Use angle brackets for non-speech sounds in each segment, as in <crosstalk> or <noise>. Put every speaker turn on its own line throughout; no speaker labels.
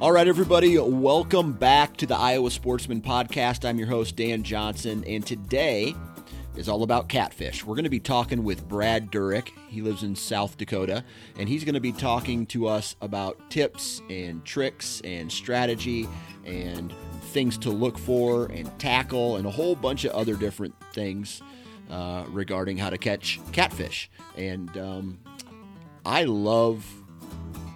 All right, everybody, welcome back to the Iowa Sportsman Podcast. I'm your host, Dan Johnson, and today is all about catfish. We're going to be talking with Brad Durick. He lives in South Dakota, and he's going to be talking to us about tips and tricks and strategy and things to look for and tackle and a whole bunch of other different things uh, regarding how to catch catfish. And um, I love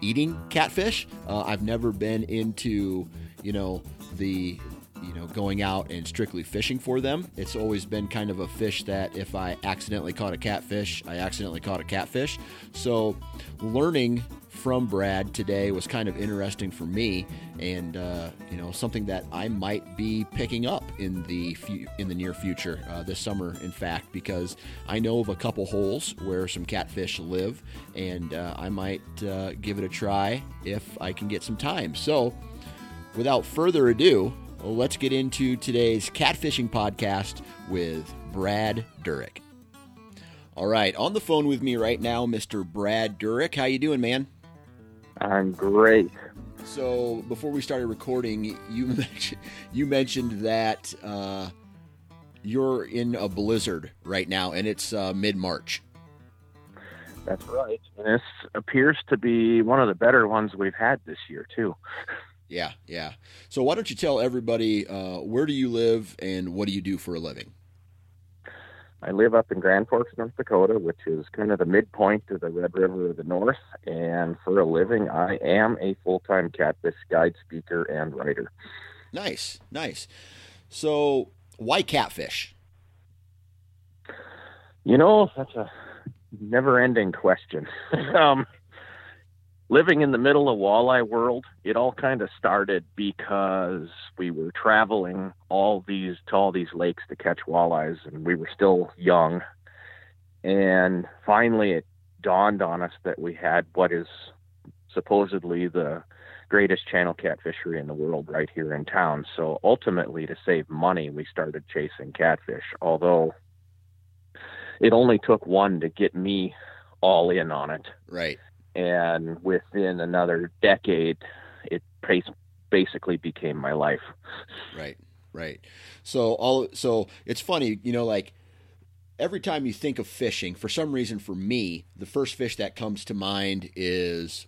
eating catfish. Uh, I've never been into, you know, the you know going out and strictly fishing for them. It's always been kind of a fish that if I accidentally caught a catfish, I accidentally caught a catfish. So learning from Brad today was kind of interesting for me, and uh, you know something that I might be picking up in the fu- in the near future uh, this summer. In fact, because I know of a couple holes where some catfish live, and uh, I might uh, give it a try if I can get some time. So, without further ado, let's get into today's catfishing podcast with Brad Durick. All right, on the phone with me right now, Mr. Brad Durick. How you doing, man?
I'm great.
So before we started recording, you <laughs> mentioned, you mentioned that uh, you're in a blizzard right now, and it's uh, mid March.
That's right. And this appears to be one of the better ones we've had this year too.
Yeah, yeah. So why don't you tell everybody uh, where do you live and what do you do for a living?
I live up in Grand Forks, North Dakota, which is kind of the midpoint of the Red River of the North. And for a living, I am a full time catfish guide, speaker, and writer.
Nice, nice. So, why catfish?
You know, that's a never ending question. <laughs> um, living in the middle of walleye world, it all kind of started because we were traveling all these to all these lakes to catch walleyes, and we were still young. And finally, it dawned on us that we had what is supposedly the greatest channel cat fishery in the world right here in town. So ultimately, to save money, we started chasing catfish. Although it only took one to get me all in on it.
Right
and within another decade, it basically became my life.
Right, right. So all so it's funny, you know, like every time you think of fishing, for some reason, for me, the first fish that comes to mind is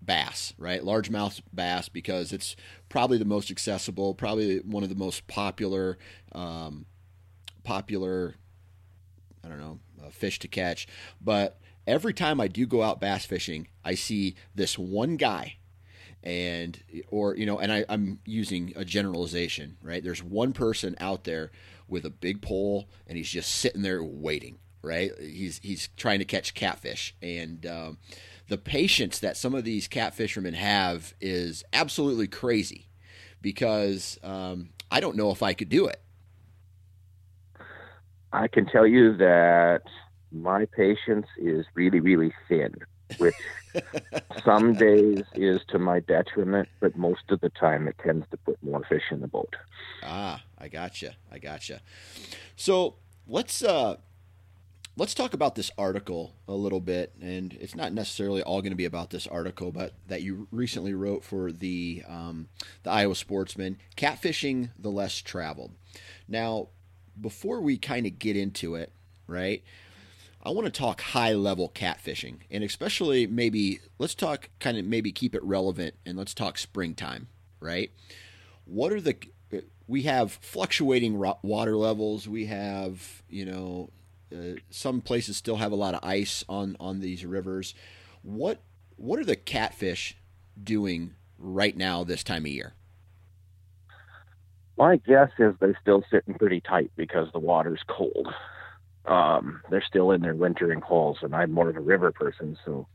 bass, right? Largemouth bass because it's probably the most accessible, probably one of the most popular, um, popular. I don't know, uh, fish to catch, but every time I do go out bass fishing, I see this one guy and or you know and I, i'm using a generalization right? There's one person out there with a big pole and he's just sitting there waiting right? He's he's trying to catch catfish. And um, the patience that some of these catfishermen have is absolutely crazy because um, i don't know if i could do it.
I can tell you that my patience is really, really thin, which <laughs> some days is to my detriment, but most of the time it tends to put more fish in the boat.
Ah, I gotcha. I gotcha. So let's uh, let's talk about this article a little bit, and it's not necessarily all going to be about this article, but that you recently wrote for the um, the Iowa Sportsman, catfishing the less traveled. Now, before we kind of get into it, right? I want to talk high level catfishing and especially maybe let's talk kind of maybe keep it relevant and let's talk springtime, right? What are the we have fluctuating water levels. We have, you know, uh, some places still have a lot of ice on on these rivers. What what are the catfish doing right now this time of year?
My guess is they're still sitting pretty tight because the water's cold. Um, they're still in their wintering holes, and I'm more of a river person, so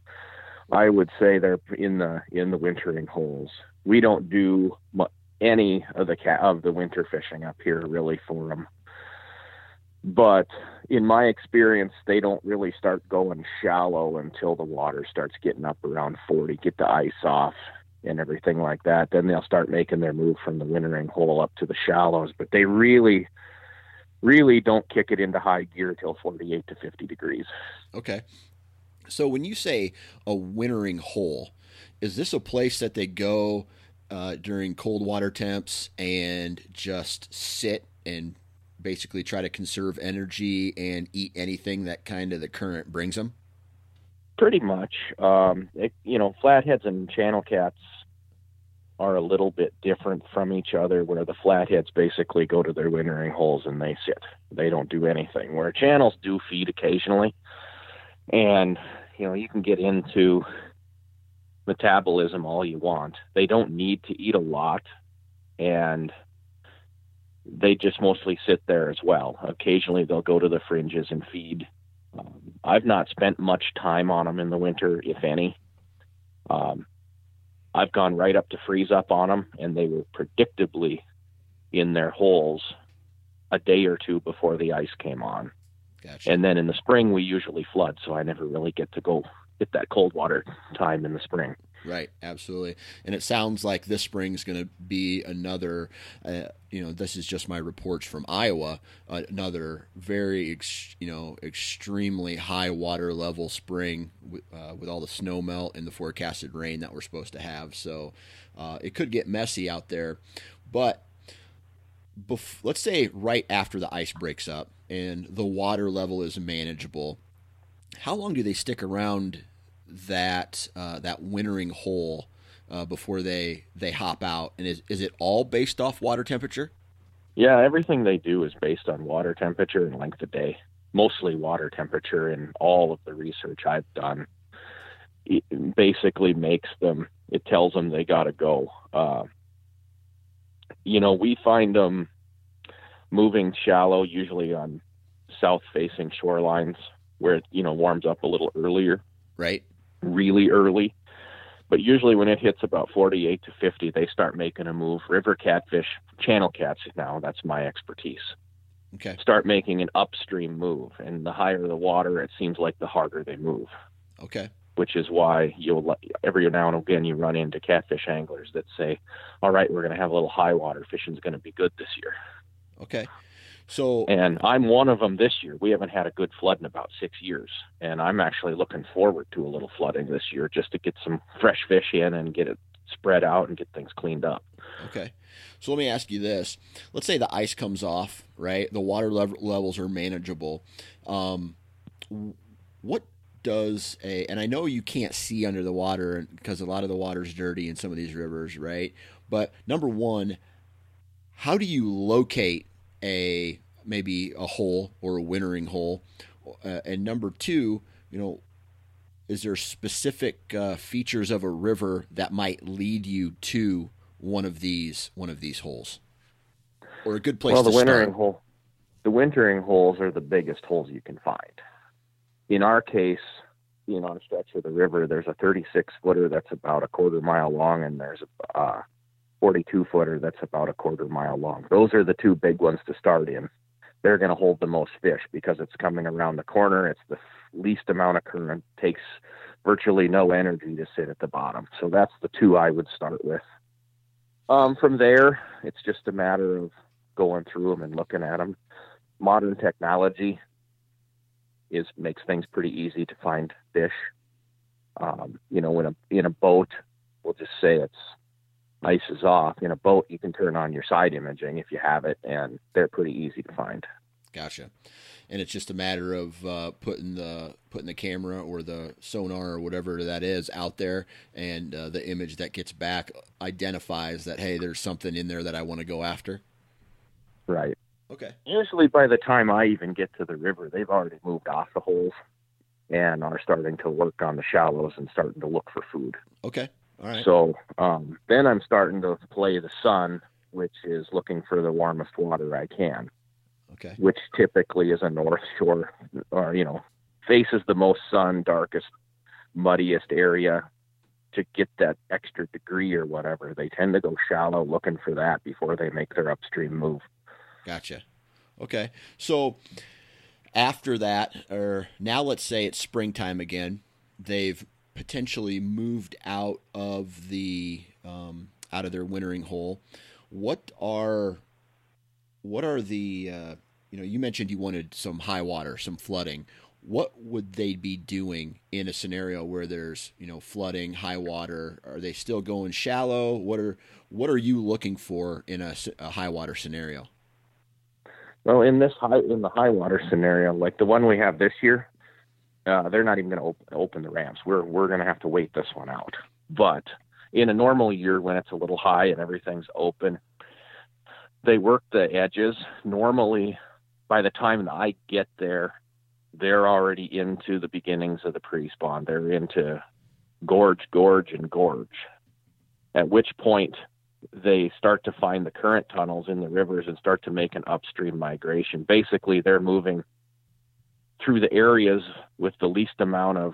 I would say they're in the in the wintering holes. We don't do any of the of the winter fishing up here really for them. But in my experience, they don't really start going shallow until the water starts getting up around 40, get the ice off and everything like that. Then they'll start making their move from the wintering hole up to the shallows. But they really, really don't kick it into high gear till 48 to 50 degrees.
Okay. So when you say a wintering hole, is this a place that they go uh, during cold water temps and just sit and basically try to conserve energy and eat anything that kind of the current brings them?
Pretty much. Um, it, you know, flatheads and channel cats are a little bit different from each other, where the flatheads basically go to their wintering holes and they sit. They don't do anything. Where channels do feed occasionally, and you know, you can get into metabolism all you want. They don't need to eat a lot, and they just mostly sit there as well. Occasionally, they'll go to the fringes and feed. Um, I've not spent much time on them in the winter, if any. Um, I've gone right up to freeze up on them, and they were predictably in their holes a day or two before the ice came on. Gotcha. And then in the spring, we usually flood, so I never really get to go get that cold water time in the spring.
Right, absolutely. And it sounds like this spring is going to be another, uh, you know, this is just my reports from Iowa, uh, another very, ex- you know, extremely high water level spring with, uh, with all the snow melt and the forecasted rain that we're supposed to have. So uh, it could get messy out there. But bef- let's say right after the ice breaks up and the water level is manageable, how long do they stick around that uh, that wintering hole uh, before they they hop out? And is is it all based off water temperature?
Yeah, everything they do is based on water temperature and length of day. Mostly water temperature in all of the research I've done. It basically makes them. It tells them they got to go. Uh, you know, we find them moving shallow, usually on south-facing shorelines where it you know warms up a little earlier.
Right
really early. But usually when it hits about 48 to 50, they start making a move. River catfish, channel cats now, that's my expertise.
Okay.
Start making an upstream move. And the higher the water, it seems like the harder they move.
Okay.
Which is why you'll every now and again you run into catfish anglers that say, "All right, we're going to have a little high water. Fishing's going to be good this year."
Okay. So
and I'm one of them this year. We haven't had a good flood in about six years, and I'm actually looking forward to a little flooding this year just to get some fresh fish in and get it spread out and get things cleaned up.
Okay. So let me ask you this: Let's say the ice comes off, right? The water levels are manageable. Um, what does a and I know you can't see under the water because a lot of the water is dirty in some of these rivers, right? But number one, how do you locate a maybe a hole or a wintering hole, uh, and number two, you know, is there specific uh, features of a river that might lead you to one of these one of these holes, or a good place?
Well, the wintering
start?
hole, the wintering holes are the biggest holes you can find. In our case, being on a stretch of the river, there's a 36 footer that's about a quarter mile long, and there's a uh, 42 footer that's about a quarter mile long. Those are the two big ones to start in. They're going to hold the most fish because it's coming around the corner. It's the least amount of current, takes virtually no energy to sit at the bottom. So that's the two I would start with. Um, from there, it's just a matter of going through them and looking at them. Modern technology is makes things pretty easy to find fish. Um, you know, in a in a boat, we'll just say it's ice is off. In a boat, you can turn on your side imaging if you have it, and they're pretty easy to find.
Gotcha. And it's just a matter of uh, putting the putting the camera or the sonar or whatever that is out there, and uh, the image that gets back identifies that hey, there's something in there that I want to go after.
Right.
Okay.
Usually by the time I even get to the river, they've already moved off the holes and are starting to work on the shallows and starting to look for food.
Okay. Right.
So um, then I'm starting to play the sun, which is looking for the warmest water I can,
okay.
which typically is a north shore or, you know, faces the most sun, darkest, muddiest area to get that extra degree or whatever. They tend to go shallow looking for that before they make their upstream move.
Gotcha. Okay. So after that, or now let's say it's springtime again, they've potentially moved out of the um, out of their wintering hole. What are what are the uh, you know you mentioned you wanted some high water, some flooding. What would they be doing in a scenario where there's you know flooding, high water? Are they still going shallow? What are what are you looking for in a, a high water scenario?
Well, in this high in the high water scenario, like the one we have this year, uh, they're not even going to open, open the ramps. We're we're going to have to wait this one out. But in a normal year, when it's a little high and everything's open, they work the edges. Normally, by the time that I get there, they're already into the beginnings of the pre-spawn. They're into gorge, gorge, and gorge. At which point, they start to find the current tunnels in the rivers and start to make an upstream migration. Basically, they're moving through the areas with the least amount of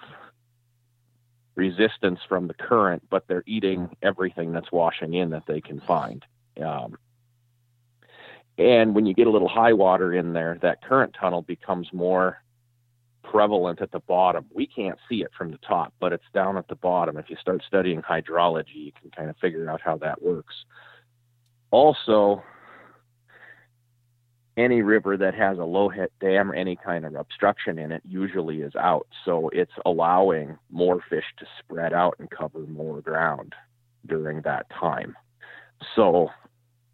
resistance from the current, but they're eating everything that's washing in that they can find. Um, and when you get a little high water in there, that current tunnel becomes more prevalent at the bottom. We can't see it from the top, but it's down at the bottom. If you start studying hydrology, you can kind of figure out how that works. Also, any river that has a low head dam or any kind of obstruction in it usually is out. So it's allowing more fish to spread out and cover more ground during that time. So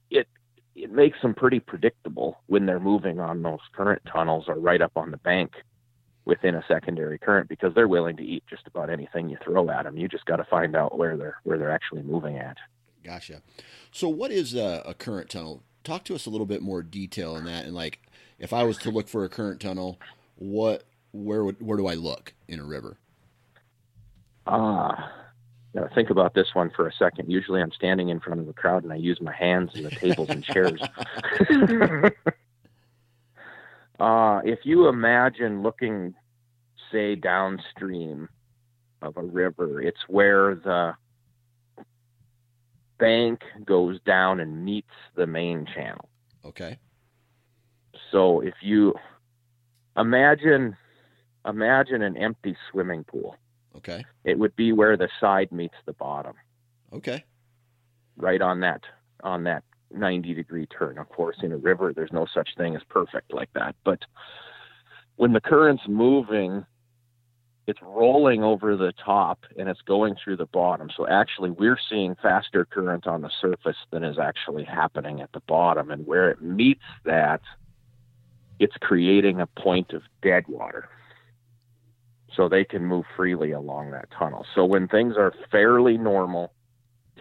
it it makes them pretty predictable when they're moving on those current tunnels or right up on the bank within a secondary current because they're willing to eat just about anything you throw at them. You just got to find out where they're where they're actually moving at.
Gotcha. So, what is a, a, current tunnel? Talk to us a little bit more detail on that. And like, if I was to look for a current tunnel, what where would where do I look in a river?
Ah. Uh, think about this one for a second. Usually, I'm standing in front of a crowd and I use my hands and the tables and chairs. Uh, <laughs> if you imagine looking, say, downstream of a river, it's where the bank goes down and meets the main channel.
Okay.
So if you imagine imagine an empty swimming pool.
Okay.
It would be where the side meets the bottom.
Okay.
Right on that on that 90 degree turn. Of course, in a river, there's no such thing as perfect like that. But when the current's moving, it's rolling over the top and it's going through the bottom. So actually, we're seeing faster current on the surface than is actually happening at the bottom. And where it meets that, it's creating a point of dead water. So they can move freely along that tunnel. So when things are fairly normal,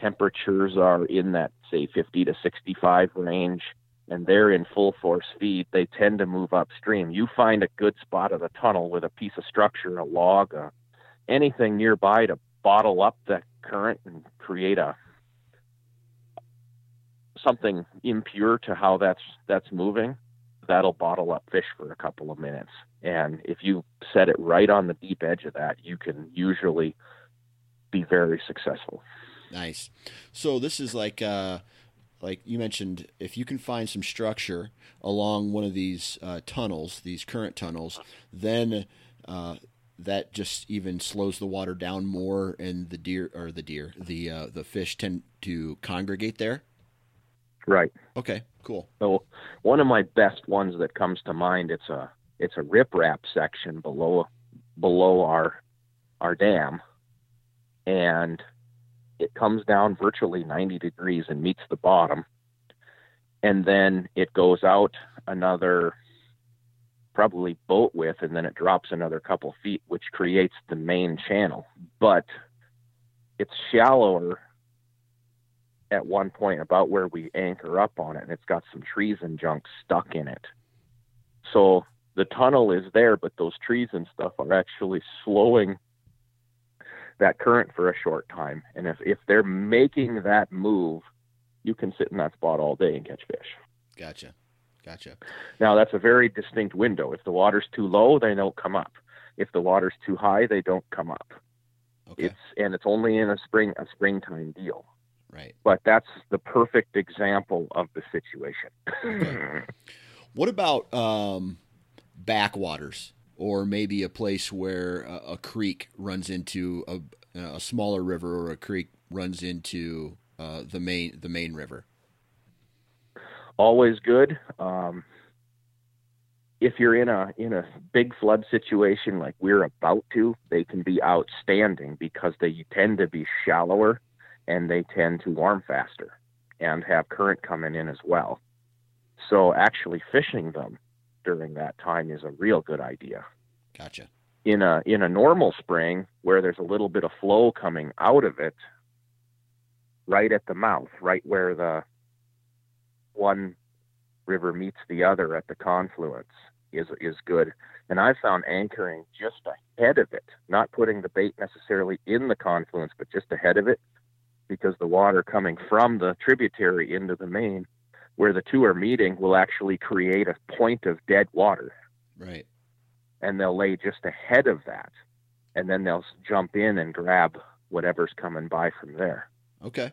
temperatures are in that say 50 to 65 range and they're in full force feed, they tend to move upstream. You find a good spot of the tunnel with a piece of structure, a log, a, anything nearby to bottle up the current and create a something impure to how that's that's moving. That'll bottle up fish for a couple of minutes. And if you set it right on the deep edge of that, you can usually be very successful.
Nice. So this is like uh, like you mentioned, if you can find some structure along one of these uh, tunnels, these current tunnels, then uh, that just even slows the water down more, and the deer or the deer, the uh, the fish tend to congregate there.
Right.
Okay. Cool.
So one of my best ones that comes to mind, it's a it's a riprap section below below our our dam, and it comes down virtually 90 degrees and meets the bottom. And then it goes out another probably boat width and then it drops another couple feet, which creates the main channel. But it's shallower at one point about where we anchor up on it, and it's got some trees and junk stuck in it. So the tunnel is there, but those trees and stuff are actually slowing that current for a short time. And if, if they're making that move, you can sit in that spot all day and catch fish.
Gotcha. Gotcha.
Now that's a very distinct window. If the water's too low, they don't come up. If the water's too high, they don't come up.
Okay.
It's and it's only in a spring a springtime deal.
right.
But that's the perfect example of the situation.
Okay. <laughs> What about um, backwaters, or maybe a place where a, a creek runs into a, a smaller river, or a creek runs into uh, the main the main river?
Always good. Um, if you're in a in a big flood situation like we're about to, they can be outstanding because they tend to be shallower and they tend to warm faster and have current coming in as well. So actually fishing them during that time is a real good idea.
Gotcha.
In a in a normal spring where there's a little bit of flow coming out of it right at the mouth, right where the one river meets the other at the confluence is is good. And I've found anchoring just ahead of it, not putting the bait necessarily in the confluence, but just ahead of it, because the water coming from the tributary into the main, where the two are meeting, will actually create a point of dead water,
Right.
and they'll lay just ahead of that, and then they'll jump in and grab whatever's coming by from there.
Okay.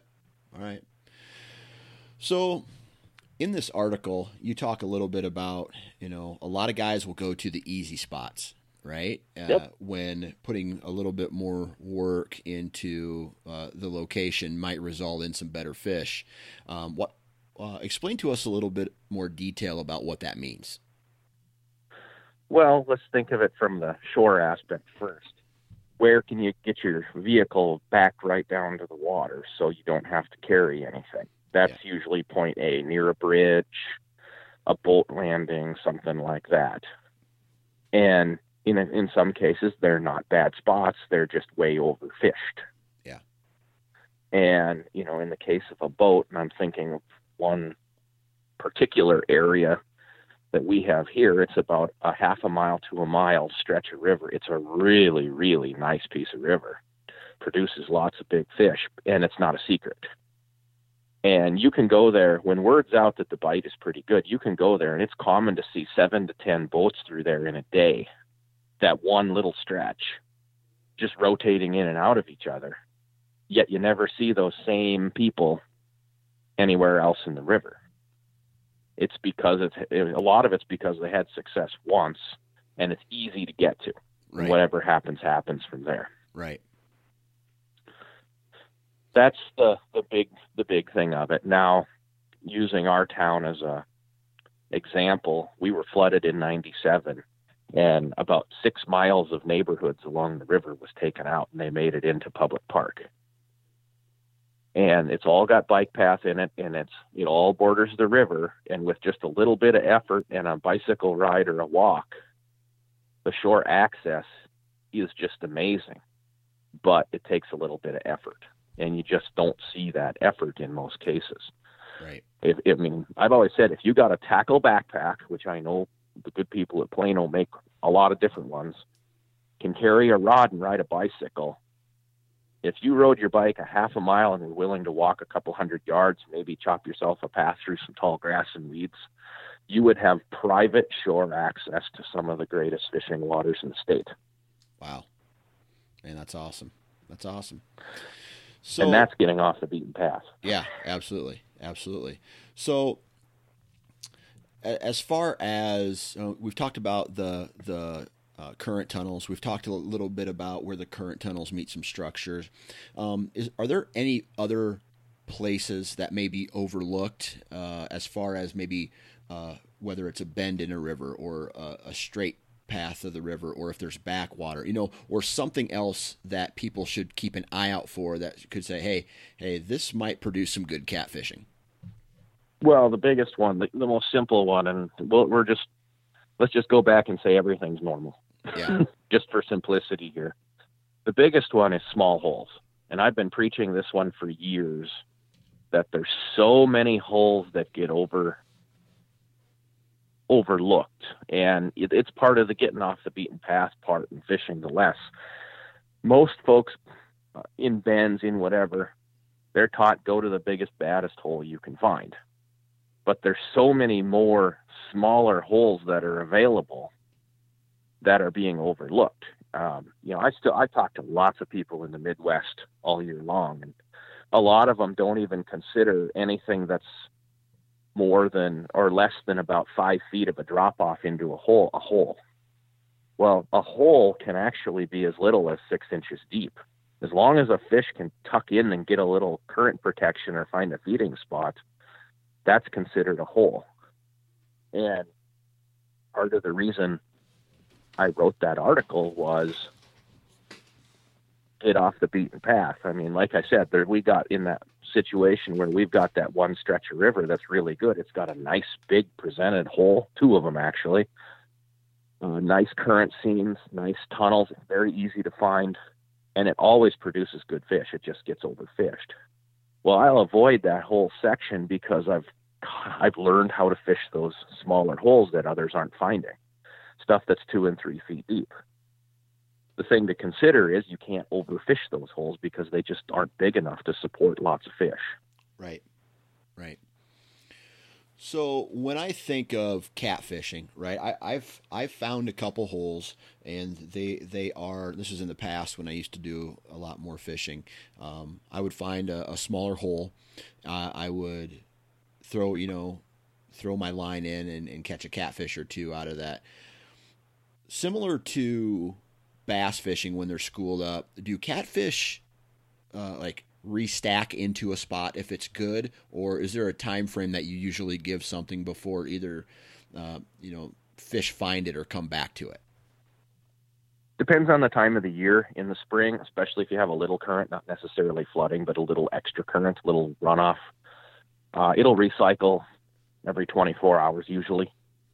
All right. So, in this article, you talk a little bit about, you know, a lot of guys will go to the easy spots, right? Uh,
Yep.
When putting a little bit more work into uh, the location might result in some better fish. Um, what? Uh, explain to us a little bit more detail about what that means.
Well, let's think of it from the shore aspect first. Where can you get your vehicle back right down to the water so you don't have to carry anything? That's usually point A, near a bridge, a boat landing, something like that. And in in some cases, they're not bad spots; they're just way overfished.
Yeah.
And you know, in the case of a boat, and I'm thinking of one particular area that we have here, it's about a half a mile to a mile stretch of river. It's a really, really nice piece of river. Produces lots of big fish, and it's not a secret. And you can go there when word's out that the bite is pretty good. You can go there, and it's common to see seven to ten boats through there in a day. That one little stretch, just rotating in and out of each other. Yet you never see those same people anywhere else in the river. It's because it's a lot of it's because they had success once and it's easy to get to. And
Right.
whatever happens happens from there.
Right.
that's the the big the big thing of it. Now using our town as a example we were flooded in 97 and about 6 miles of neighborhoods along the river was taken out and they made it into public park and it's all got bike path in it and it's it all borders the river and with just a little bit of effort and a bicycle ride or a walk the shore access is just amazing but it takes a little bit of effort and you just don't see that effort in most cases
Right.
if, I mean, I've always said if you got a tackle backpack, which I know the good people at Plano make a lot of different ones, can carry a rod and ride a bicycle. If you rode your bike a half a mile and were willing to walk a couple hundred yards, maybe chop yourself a path through some tall grass and weeds, you would have private shore access to some of the greatest fishing waters in the state.
Wow. Man, that's awesome. That's awesome. So
and that's getting off the beaten path.
Yeah, absolutely, absolutely. So, as far as uh, we've talked about the the uh, current tunnels, we've talked a little bit about where the current tunnels meet some structures. Um, is are there any other places that may be overlooked uh, as far as maybe uh, whether it's a bend in a river or a, a straight path of the river or if there's backwater you know or something else that people should keep an eye out for that could say hey hey this might produce some good catfishing?
Well, the biggest one, the, the most simple one, and we'll, we're just let's just go back and say everything's normal,
yeah <laughs>
just for simplicity here. The biggest one is small holes, and I've been preaching this one for years. that there's so many holes that get over overlooked and it, it's part of the getting off the beaten path part and fishing the less most folks uh, in bends in whatever they're taught go to the biggest baddest hole you can find but there's so many more smaller holes that are available that are being overlooked. Um, you know i still i talk to lots of people in the midwest all year long and a lot of them don't even consider anything that's more than or less than about five feet of a drop off into a hole a hole. Well a hole can actually be as little as six inches deep. As long as a fish can tuck in and get a little current protection or find a feeding spot that's considered a hole. And part of the reason i wrote that article was get off the beaten path. I mean, like I said, there we got in that situation where we've got that one stretch of river that's really good. It's got a nice big presented hole, two of them actually. Uh, nice current seams, nice tunnels, very easy to find, and it always produces good fish. It just gets overfished. Well, I'll avoid that whole section because I've I've learned how to fish those smaller holes that others aren't finding. Stuff that's two and three feet deep the thing to consider is you can't overfish those holes because they just aren't big enough to support lots of fish.
Right. Right. So when I think of catfishing, right, I, have I've found a couple holes, and they they are. This is in the past when I used to do a lot more fishing. Um, I would find a, a smaller hole. Uh, I would throw you know throw my line in and, and catch a catfish or two out of that. Similar to bass fishing when they're schooled up, do catfish uh, like restack into a spot if it's good, or is there a time frame that you usually give something before either uh, you know fish find it or come back to it?
Depends on the time of the year. In the spring, especially if you have a little current, not necessarily flooding, but a little extra current, a little runoff, uh, it'll recycle every 24 hours usually.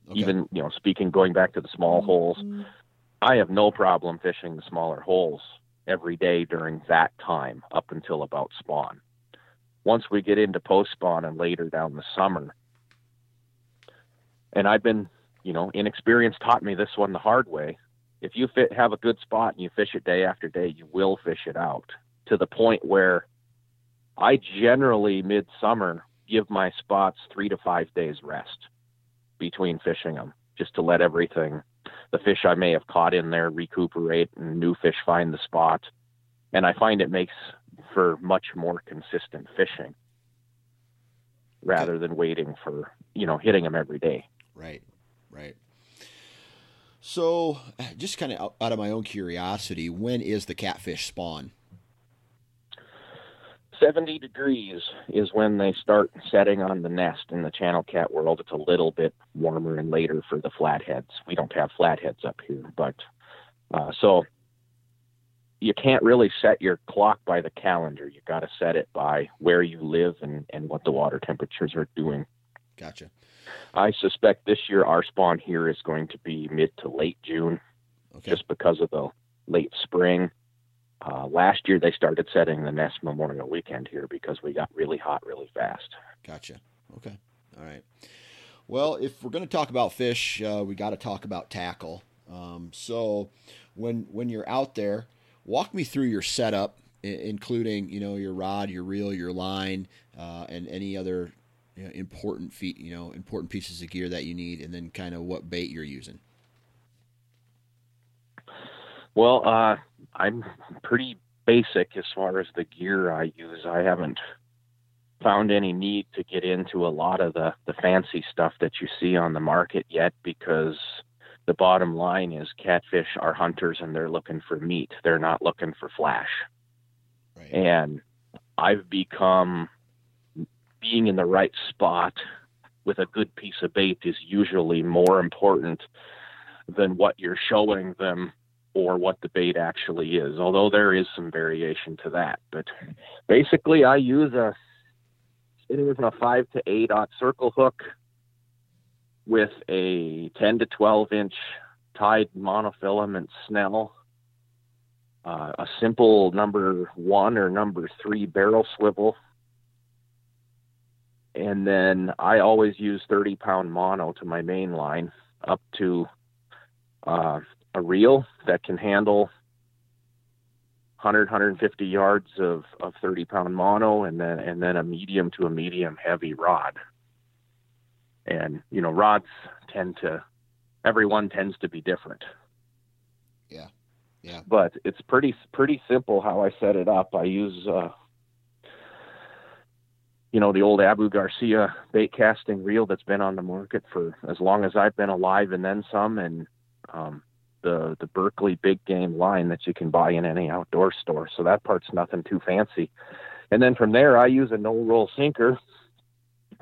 Okay. Even you know, speaking going back to the small mm-hmm. holes, I have no problem fishing the smaller holes every day during that time up until about spawn. Once we get into post spawn and later down the summer, and I've been, you know, inexperience taught me this one the hard way. If you fit, have a good spot and you fish it day after day, you will fish it out to the point where I generally midsummer give my spots three to five days rest between fishing them just to let everything the fish I may have caught in there recuperate and new fish find the spot. And I find it makes for much more consistent fishing rather than waiting for, you know, hitting them every day.
Right, right. So, just kind of out of my own curiosity, when is the catfish spawn?
70 degrees is when they start setting on the nest in the channel cat world. It's a little bit warmer and later for the flatheads. We don't have flatheads up here, but uh, so you can't really set your clock by the calendar. You got to set it by where you live and, and what the water temperatures are doing.
Gotcha.
I suspect this year our spawn here is going to be mid to late June, okay. just because of the late spring uh, last year they started setting the nest Memorial Weekend here because we got really hot really fast.
Gotcha. Okay. All right. Well, if we're going to talk about fish, uh, we got to talk about tackle. Um, so when when you're out there, walk me through your setup, including you know your rod, your reel, your line, uh, and any other you know, important feet, you know important pieces of gear that you need, and then kind of what bait you're using.
Well, uh, I'm pretty basic as far as the gear I use. I haven't found any need to get into a lot of the, the fancy stuff that you see on the market yet because the bottom line is catfish are hunters and they're looking for meat. They're not looking for flash. Right. And I've become being in the right spot with a good piece of bait is usually more important than what you're showing them or what the bait actually is, although there is some variation to that. But basically, I use a it is a five to eight aught circle hook with a 10 to 12 inch tied monofilament snell, uh, a simple number one or number three barrel swivel, and then I always use 30 pound mono to my main line up to uh, a reel that can handle 100 150 yards of, of 30 pound mono and then and then a medium to a medium heavy rod. And you know rods tend to everyone tends to be different.
Yeah. Yeah.
But it's pretty pretty simple how i set it up. I use uh you know the old abu garcia bait casting reel that's been on the market for as long as i've been alive and then some. And um the the berkley big game line that you can buy in any outdoor store so that part's nothing too fancy and then from there i use a no roll sinker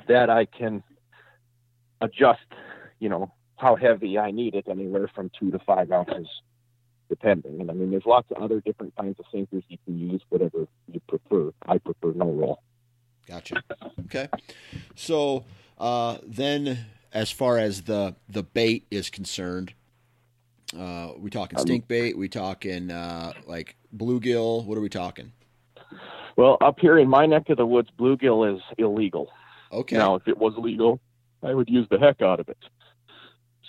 that i can adjust, you know, how heavy I need it, anywhere from two to five ounces, depending. And I mean, there's lots of other different kinds of sinkers you can use, whatever you prefer. I prefer no roll.
Gotcha. Okay. So uh, then, as far as the the bait is concerned, uh, we talking stink bait? We talking uh, like bluegill? What are we talking?
Well, up here in my neck of the woods, bluegill is illegal.
Okay.
Now, if it was legal, I would use the heck out of it.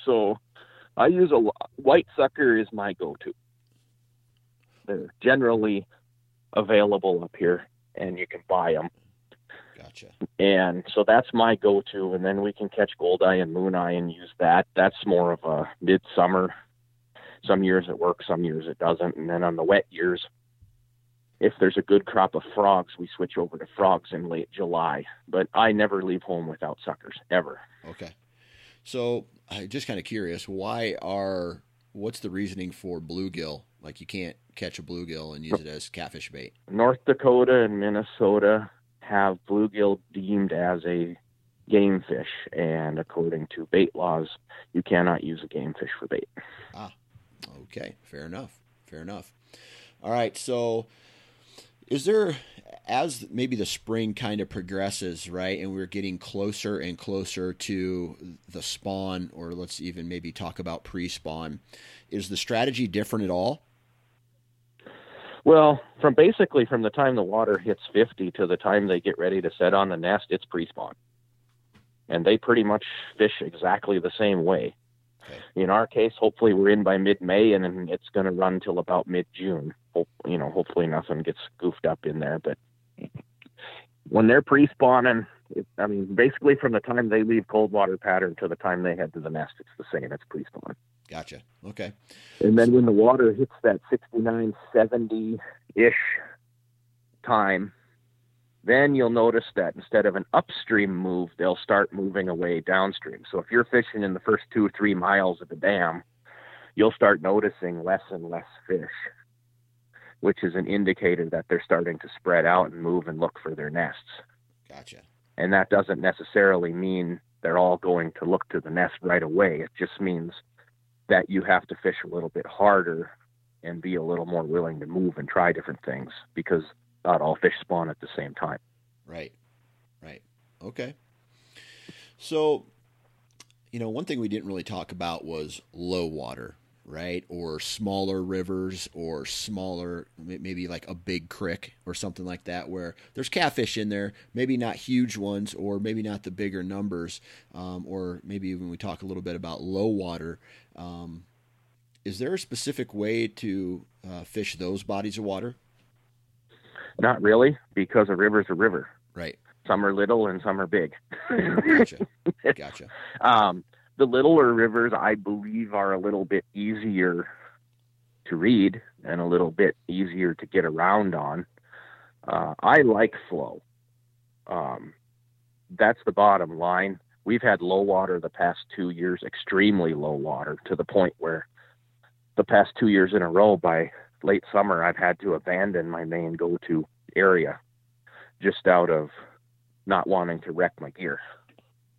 So I use a white sucker is my go-to. They're generally available up here, and you can buy them.
Gotcha.
And so that's my go-to, and then we can catch goldeye and moon eye and use that. That's more of a midsummer. Some years it works, some years it doesn't, and then on the wet years, if there's a good crop of frogs, we switch over to frogs in late July. But I never leave home without suckers ever.
Okay. So I'm just kind of curious, why are what's the reasoning for bluegill? Like you can't catch a bluegill and use it as catfish bait.
North Dakota and Minnesota have bluegill deemed as a game fish, and according to bait laws, you cannot use a game fish for bait.
Ah, okay, fair enough. Fair enough. All right, so is there, as maybe the spring kind of progresses, right, and we're getting closer and closer to the spawn, or let's even maybe talk about pre spawn, is the strategy different at all?
Well, from basically from the time the water hits 50 to the time they get ready to set on the nest, it's pre spawn. And they pretty much fish exactly the same way. Okay. In our case, hopefully we're in by mid-May, and then it's going to run till about mid-June. You know, hopefully nothing gets goofed up in there. But when they're pre-spawning, it, I mean, basically from the time they leave cold water pattern to the time they head to the nest, it's the same. It's pre-spawn.
Gotcha. Okay.
And then when the water hits that 69, 70 ish time, then you'll notice that instead of an upstream move, they'll start moving away downstream. So if you're fishing in the first two or three miles of the dam, you'll start noticing less and less fish, which is an indicator that they're starting to spread out and move and look for their nests.
Gotcha.
And that doesn't necessarily mean they're all going to look to the nest right away. It just means that you have to fish a little bit harder and be a little more willing to move and try different things because not all fish spawn at the same time.
Right. Right. Okay. So, you know, one thing we didn't really talk about was low water, right? Or smaller rivers or smaller, maybe like a big creek or something like that, where there's catfish in there, maybe not huge ones or maybe not the bigger numbers. Um, or maybe even we talk a little bit about low water. Um, is there a specific way to uh, fish those bodies of water?
Not really, because a river's a river.
Right.
Some are little and some are big.
gotcha. <laughs> Gotcha.
um, the littler rivers, I believe, are a little bit easier to read and a little bit easier to get around on. Uh, I like flow. Um, that's the bottom line. We've had low water the past two years, extremely low water, to the point where the past two years in a row, by late summer, I've had to abandon my main go to area just out of not wanting to wreck my gear,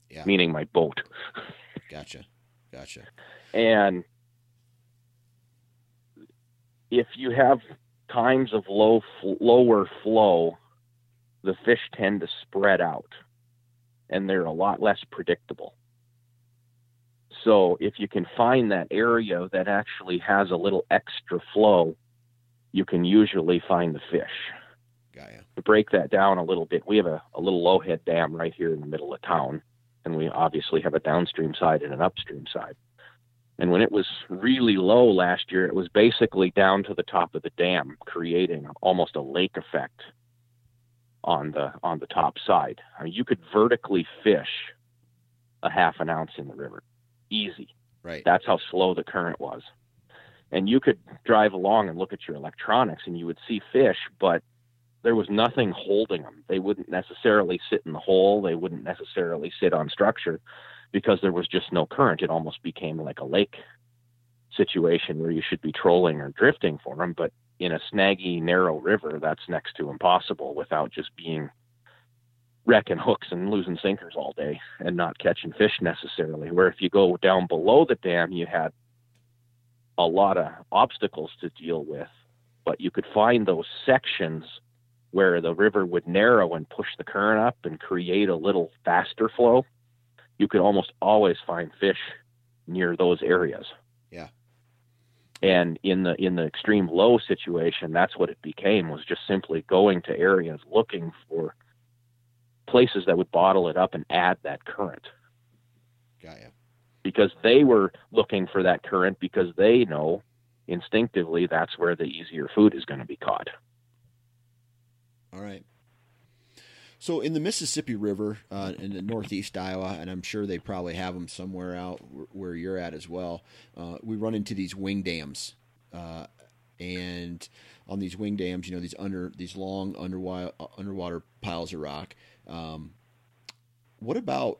yeah.
meaning my boat.
Gotcha. Gotcha.
And if you have times of low, lower flow, the fish tend to spread out and they're a lot less predictable. So if you can find that area that actually has a little extra flow, you can usually find the fish.
Ya.
To break that down a little bit, we have a, a little low head dam right here in the middle of town, and we obviously have a downstream side and an upstream side. And when it was really low last year, it was basically down to the top of the dam, creating almost a lake effect on the on the top side. I mean, you could vertically fish a half an ounce in the river, easy.
Right.
That's how slow the current was. And you could drive along and look at your electronics, and you would see fish, but there was nothing holding them. They wouldn't necessarily sit in the hole. They wouldn't necessarily sit on structure because there was just no current. It almost became like a lake situation where you should be trolling or drifting for them. But in a snaggy, narrow river, that's next to impossible without just being wrecking hooks and losing sinkers all day and not catching fish necessarily. Where if you go down below the dam, you had a lot of obstacles to deal with, but you could find those sections where the river would narrow and push the current up and create a little faster flow. You could almost always find fish near those areas.
Yeah.
And in the in the extreme low situation, that's what it became was just simply going to areas looking for places that would bottle it up and add that current
Got ya.
Because they were looking for that current because they know instinctively that's where the easier food is going to be caught.
All right. So in the Mississippi River uh, in the northeast Iowa, and I'm sure they probably have them somewhere out where you're at as well. Uh, we run into these wing dams, uh, and on these wing dams, you know these under these long underwater underwater piles of rock. Um, what about?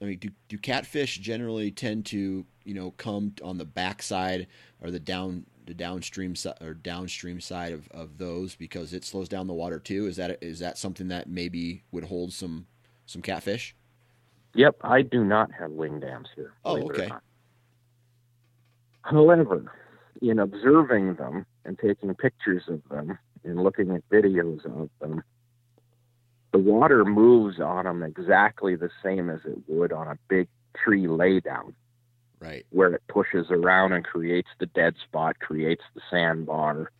I mean, do do catfish generally tend to you know come on the backside or the down the downstream side or downstream side of, of those because it slows down the water too. Is that is that something that maybe would hold some some catfish?
Yep, I do not have wing dams here.
Oh,
believe it or
okay.
However, in observing them and taking pictures of them and looking at videos of them, the water moves on them exactly the same as it would on a big tree laydown.
Right.
where it pushes around and creates the dead spot, creates the sandbar,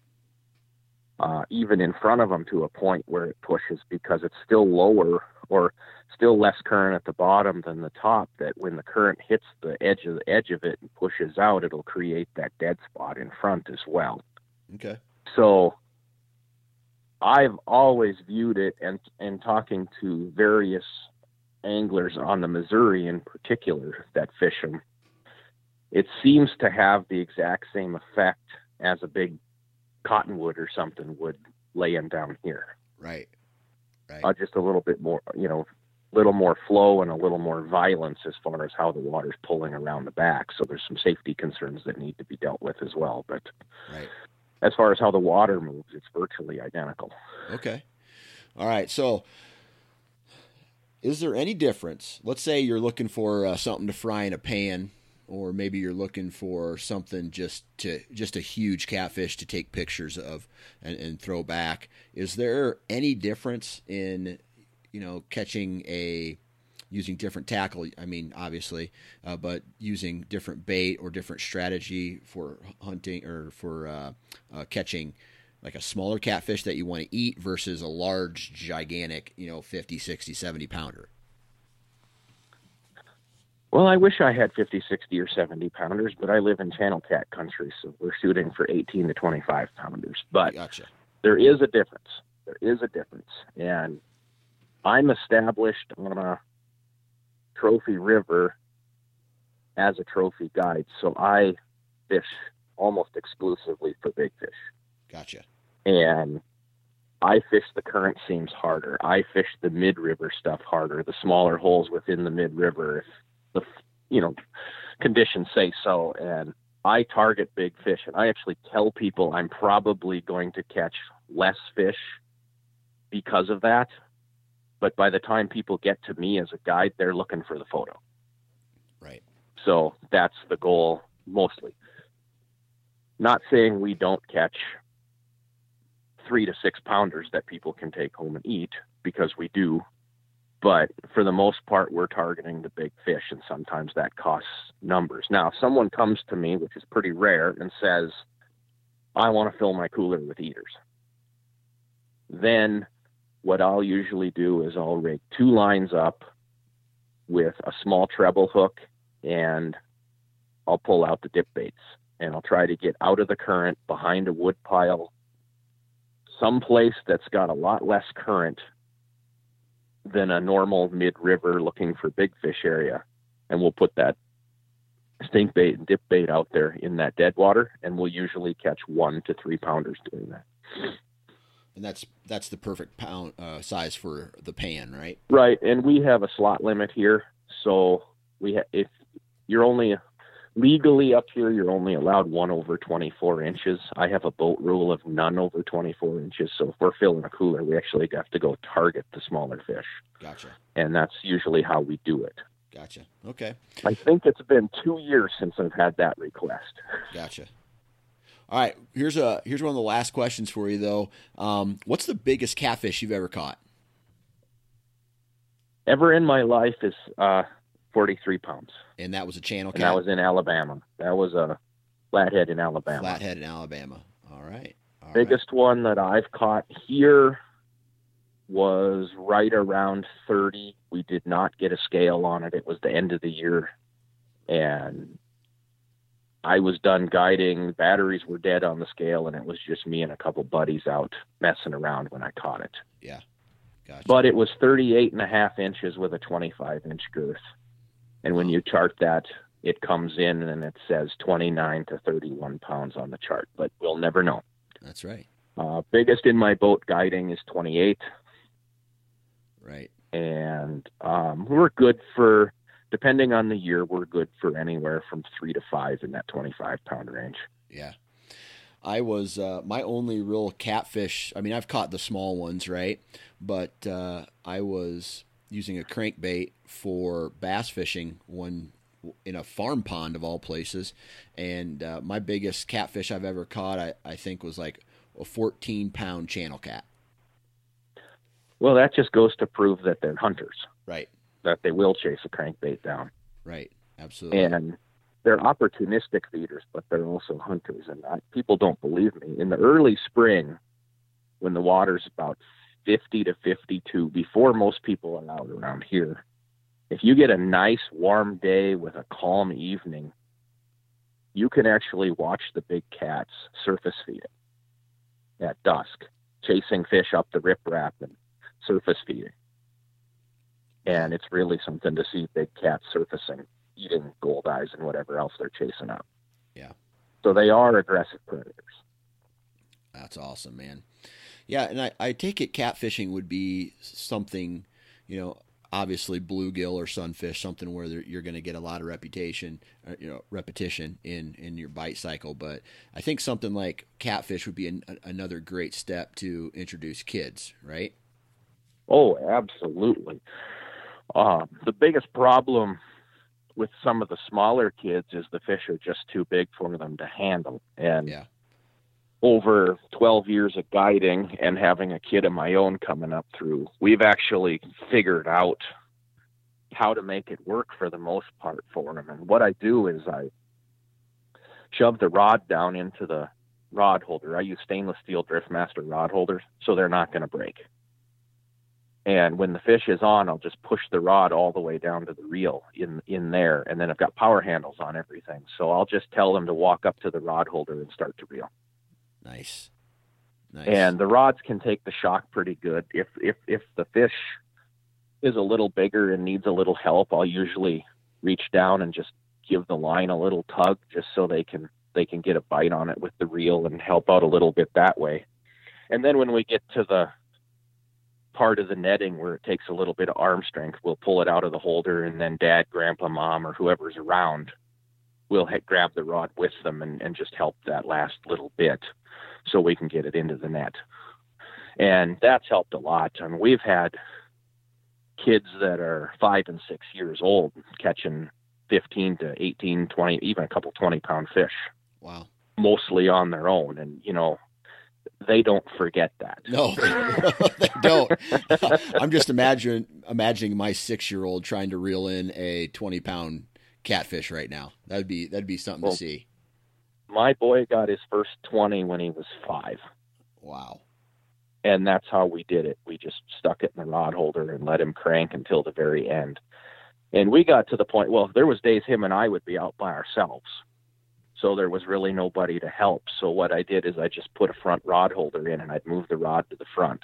uh, even in front of them to a point where it pushes because it's still lower or still less current at the bottom than the top. That when the current hits the edge of the edge of it and pushes out, it'll create that dead spot in front as well.
Okay.
So I've always viewed it and and talking to various anglers on the Missouri in particular that fish them, it seems to have the exact same effect as a big cottonwood or something would laying down here.
Right. Right.
Uh, just a little bit more, you know, little more flow and a little more violence as far as how the water's pulling around the back. So there's some safety concerns that need to be dealt with as well. But
right.
As far as how the water moves, it's virtually identical.
Okay. All right. So, is there any difference? Let's say you're looking for uh, something to fry in a pan, or maybe you're looking for something just to just a huge catfish to take pictures of and, and throw back. Is there any difference in you know catching a using different tackle? I mean, obviously, uh, but using different bait or different strategy for hunting or for uh, uh, catching like a smaller catfish that you want to eat versus a large gigantic you know 50 60 70 pounder
Well, I wish I had 50, 60, or 70 pounders, but I live in channel cat country, so we're shooting for 18 to 25 pounders. But
gotcha
there is a difference. There is a difference. And I'm established on a trophy river as a trophy guide, so I fish almost exclusively for big fish.
gotcha
And I fish the current seams harder. I fish the mid river stuff harder, the smaller holes within the mid river if the you know conditions say so. And I target big fish and I actually tell people I'm probably going to catch less fish because of that. But by the time people get to me as a guide, they're looking for the photo.
right
So that's the goal mostly. Not saying we don't catch three to six pounders that people can take home and eat because we do. But for the most part, we're targeting the big fish, and sometimes that costs numbers. Now, if someone comes to me, which is pretty rare, and says, I want to fill my cooler with eaters, Then what I'll usually do is I'll rig two lines up with a small treble hook and I'll pull out the dip baits and I'll try to get out of the current behind a wood pile, someplace that's got a lot less current than a normal mid river looking for big fish area. And we'll put that stink bait and dip bait out there in that dead water, and we'll usually catch one to three pounders doing that.
And that's that's the perfect pound uh, size for the pan, right?
Right, and we have a slot limit here, so we ha- if you're only legally up here, you're only allowed one over 24 inches. I have a boat rule of none over 24 inches. So if we're filling a cooler, we actually have to go target the smaller fish.
Gotcha.
And that's usually how we do it.
Gotcha. Okay.
I think it's been two years since I've had that request.
Gotcha. All right. Here's a here's one of the last questions for you though. Um, what's the biggest catfish you've ever caught?
Ever in my life is uh, 43 pounds.
And that was a channel
and that was in Alabama. That was a flathead in Alabama.
Flathead in Alabama. All right. All
Biggest
right.
one that I've caught here was right around 30. We did not get a scale on it. It was the end of the year. And I was done guiding. Batteries were dead on the scale, and it was just me and a couple buddies out messing around when I caught it.
Yeah. Gotcha.
But it was 38 and a half inches with a 25 inch girth. And when you chart that, it comes in and it says 29 to 31 pounds on the chart, but we'll never know.
That's right.
Uh, biggest in my boat guiding is 28.
Right.
And um, we're good for, depending on the year, we're good for anywhere from three to five in that 25 pound range.
Yeah. I was uh, my only real catfish. I mean, I've caught the small ones, right? But uh, I was using a crankbait for bass fishing one in a farm pond of all places, and uh, my biggest catfish I've ever caught, I, I think, was like a 14 pound channel cat.
Well, that just goes to prove that they're hunters,
Right.
That they will chase a crankbait down.
Right. Absolutely.
and they're opportunistic feeders, but they're also hunters. And I, people don't believe me. In the early spring, when the water's about 50 to 52, before most people are out around here, if you get a nice warm day with a calm evening, you can actually watch the big cats surface feeding at dusk, chasing fish up the riprap and surface feeding. And it's really something to see big cats surfacing eating gold eyes and whatever else they're chasing up.
Yeah.
So they are aggressive predators.
That's awesome, man. Yeah, and I, I take it catfishing would be something, you know, obviously bluegill or sunfish, something where you're going to get a lot of reputation, uh, you know, repetition in in your bite cycle. But I think something like catfish would be an, another great step to introduce kids, right?
Oh, absolutely. Uh, the biggest problem with some of the smaller kids is the fish are just too big for them to handle. And
yeah.
over 12 years of guiding and having a kid of my own coming up through, we've actually figured out how to make it work for the most part for them. And what I do is I shove the rod down into the rod holder. I use stainless steel Driftmaster rod holders, so they're not going to break. And when the fish is on, I'll just push the rod all the way down to the reel in in there, and then I've got power handles on everything. So I'll just tell them to walk up to the rod holder and start to reel.
Nice. Nice.
And the rods can take the shock pretty good. If if if the fish is a little bigger and needs a little help, I'll usually reach down and just give the line a little tug just so they can they can get a bite on it with the reel and help out a little bit that way. And then when we get to the part of the netting where it takes a little bit of arm strength, we'll pull it out of the holder and then dad, grandpa, mom, or whoever's around will ha- grab the rod with them and, and just help that last little bit so we can get it into the net. And that's helped a lot. I mean, we've had kids that are five and six years old catching 15 to 18, 20, even a couple 20 pound fish.
Wow.
Mostly on their own. And, you know, they don't forget that.
No, <laughs> they don't. <laughs> I'm just imagining imagining my six year old trying to reel in a 20 pound catfish right now. That'd be that'd be something
well,
to see.
My boy got his first 20 when he was five.
Wow.
and that's how we did it. We just stuck it in the rod holder and let him crank until the very end. And we got to the point. Well, there was days him and I would be out by ourselves, so there was really nobody to help. So what I did is I just put a front rod holder in, and I'd move the rod to the front,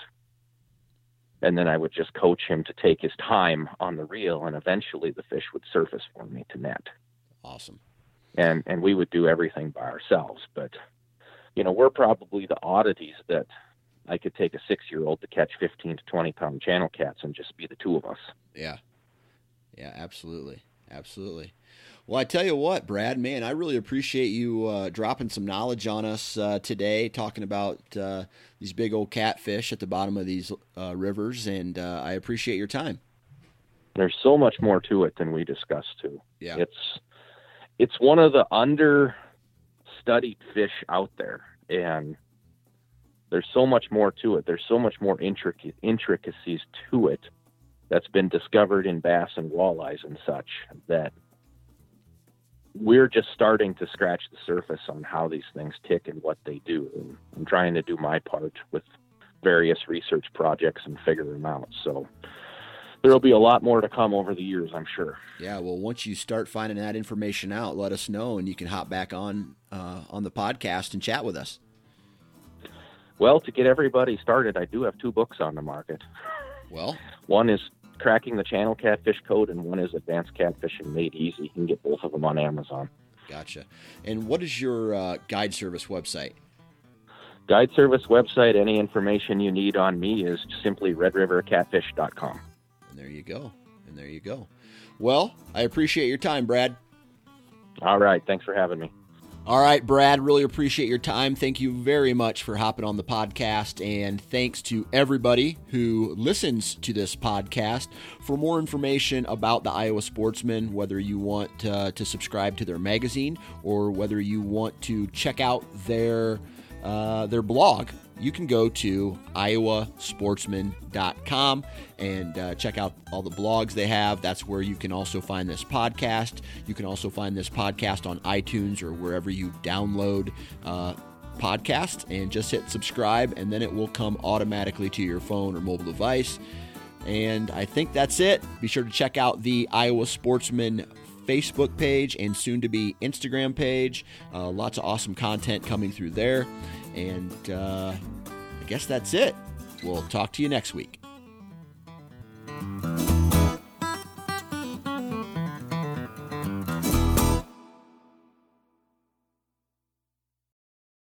and then I would just coach him to take his time on the reel, and eventually the fish would surface for me to net.
Awesome.
And and we would do everything by ourselves, but you know we're probably the oddities that I could take a six year old to catch 15 to 20 pound channel cats and just be the two of us.
Yeah. Yeah, absolutely. Absolutely. Well, I tell you what, Brad, man, I really appreciate you uh, dropping some knowledge on us uh, today, talking about uh, these big old catfish at the bottom of these uh, rivers, and uh, I appreciate your time.
There's so much more to it than we discussed, too.
Yeah.
It's it's one of the understudied fish out there, and there's so much more to it. There's so much more intric- intricacies to it that's been discovered in bass and walleyes and such that we're just starting to scratch the surface on how these things tick and what they do. And I'm trying to do my part with various research projects and figure them out. So there'll be a lot more to come over the years, I'm sure.
Yeah, well, once you start finding that information out, let us know, and you can hop back on uh, on the podcast and chat with us.
Well, to get everybody started, I do have two books on the market.
Well,
one is Cracking the Channel Catfish Code, and one is Advanced Catfishing Made Easy. You can get both of them on Amazon.
Gotcha. And what is your uh, guide service website?
Guide service website, any information you need on me is simply redrivercatfish.com.
And there you go. And there you go. Well, I appreciate your time, Brad.
All right. Thanks for having me.
All right, Brad, really appreciate your time. Thank you very much for hopping on the podcast. And thanks to everybody who listens to this podcast. For more information about the Iowa Sportsman, whether you want uh, to subscribe to their magazine or whether you want to check out their uh, their blog, you can go to iowasportsman.com and uh, check out all the blogs they have. That's where you can also find this podcast. You can also find this podcast on iTunes or wherever you download uh, podcasts and just hit subscribe, and then it will come automatically to your phone or mobile device. And I think that's it. Be sure to check out the Iowa Sportsman Facebook page and soon to be Instagram page. Uh, lots of awesome content coming through there. And uh, I guess that's it. We'll talk to you next week.